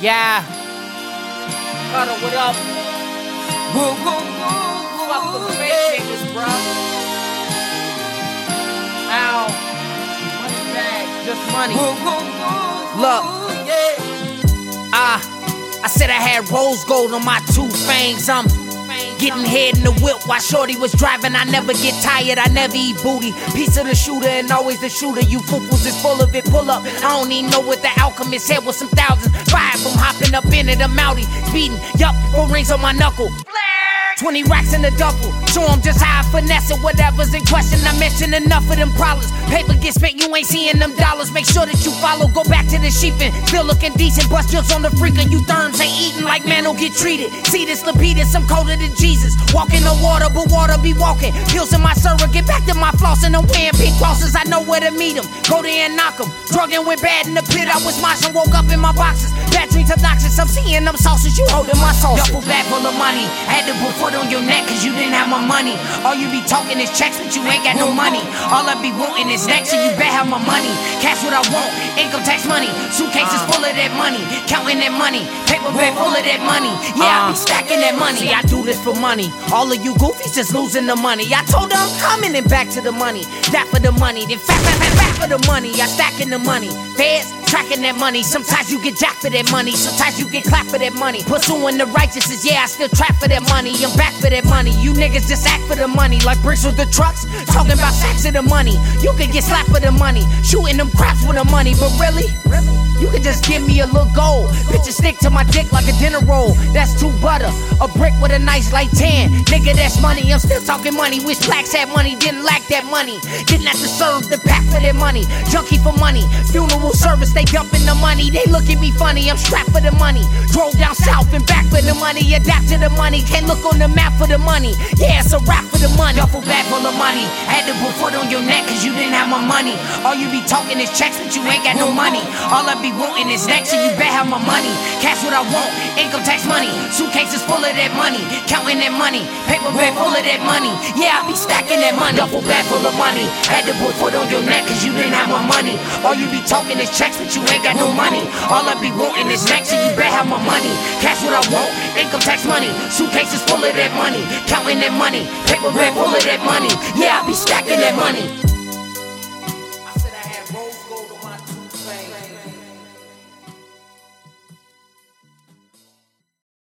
Yeah. Cuddle, what up? Woo, woo, woo, Fuck the fake niggas, bruh. Ow. Money bag, just money. woo, woo, woo, Look. yeah. Ah, I said I had rose gold on my two fangs. I'm getting head in the whip while Shorty was driving. I never get tired, I never eat booty. Piece of the shooter and always the shooter. You fools is full of it. Pull up. I don't even know what the alchemist is. Head with some thousands. Five from hopping up in it. I'm outie. Speeding. Yup, four rings on my knuckle. 20 racks in the duffel. Show 'em just how I finesse it. Whatever's in question, I mention enough of them problems. Paper gets spent, you ain't seeing them dollars. Make sure that you follow. Go back to the sheepin'. Still looking decent. Bust jokes on the freakin'. You therms ain't like man don't get treated. See this Lapidus, I'm colder than Jesus. Walking the water, but water be walking. Pills in my server, get back to my floss and I'm wearing pink crosses. I know where to meet 'em. Go there and knock knock 'em. Drugging went bad in the pit. I was moshing, woke up in my boxes. Bad dreams obnoxious. I'm seeing them sauces. You holding my sauce. Duffel bag full of money. Had to put foot on your neck cause you didn't have my money. All you be talking is checks, but you ain't got no money. All I be wanting is next, so you better have my money. Cash what I want, income tax money. Suitcases full of that money. Counting that money. Paper bag full of that money. Yeah, I be uh. stacking that money. See, I do this for money. All of you goofies just losing the money. I told her I'm coming and back to the money. That for the money. Then fat, fat, fat, fat for the money. I stacking the money. Feds tracking that money. Sometimes you get jacked for that money. Sometimes you get clapped for that money. Pursuing the righteousness. Yeah, I still trap for that money. I'm back for that money. You niggas just act for the money. Like bricks with the trucks. Talking about sacks of the money. You could get slapped for the money. Shooting them craps for the money. But really? You could just give me a little gold. Bitches stick to my dick like a dinner That's too butter. A brick with a nice light tan. Nigga, that's money. I'm still talking money. Wish blacks had money. Didn't lack that money. Didn't have to serve the pack for their money. Junkie for money. Funeral service. They dumping the money. They look at me funny. I'm strapped for the money. Drove down south and back for the money. Adapt to the money. Can't look on the map for the money. Yeah, it's a rap for the money. Duffel bag full of money. Had to put foot on your neck cause you didn't have my money. All you be talking is checks, but you ain't got no money. All I be wanting is next, so you better have my money. Cash what I want, income tax money. Suitcases full of that money. Counting that money. Paper bag full of that money. Yeah, I be stacking that money. Duffel bag full of money. Had to put foot on your neck cause you didn't have my money. All you be talking is checks, but you ain't got no money. All I be wanting is next, so you better have my money. Cash what I want, income tax money. Suitcases full of that money. Counting that money. Paper bag full of that money. Yeah, I be stacking that money.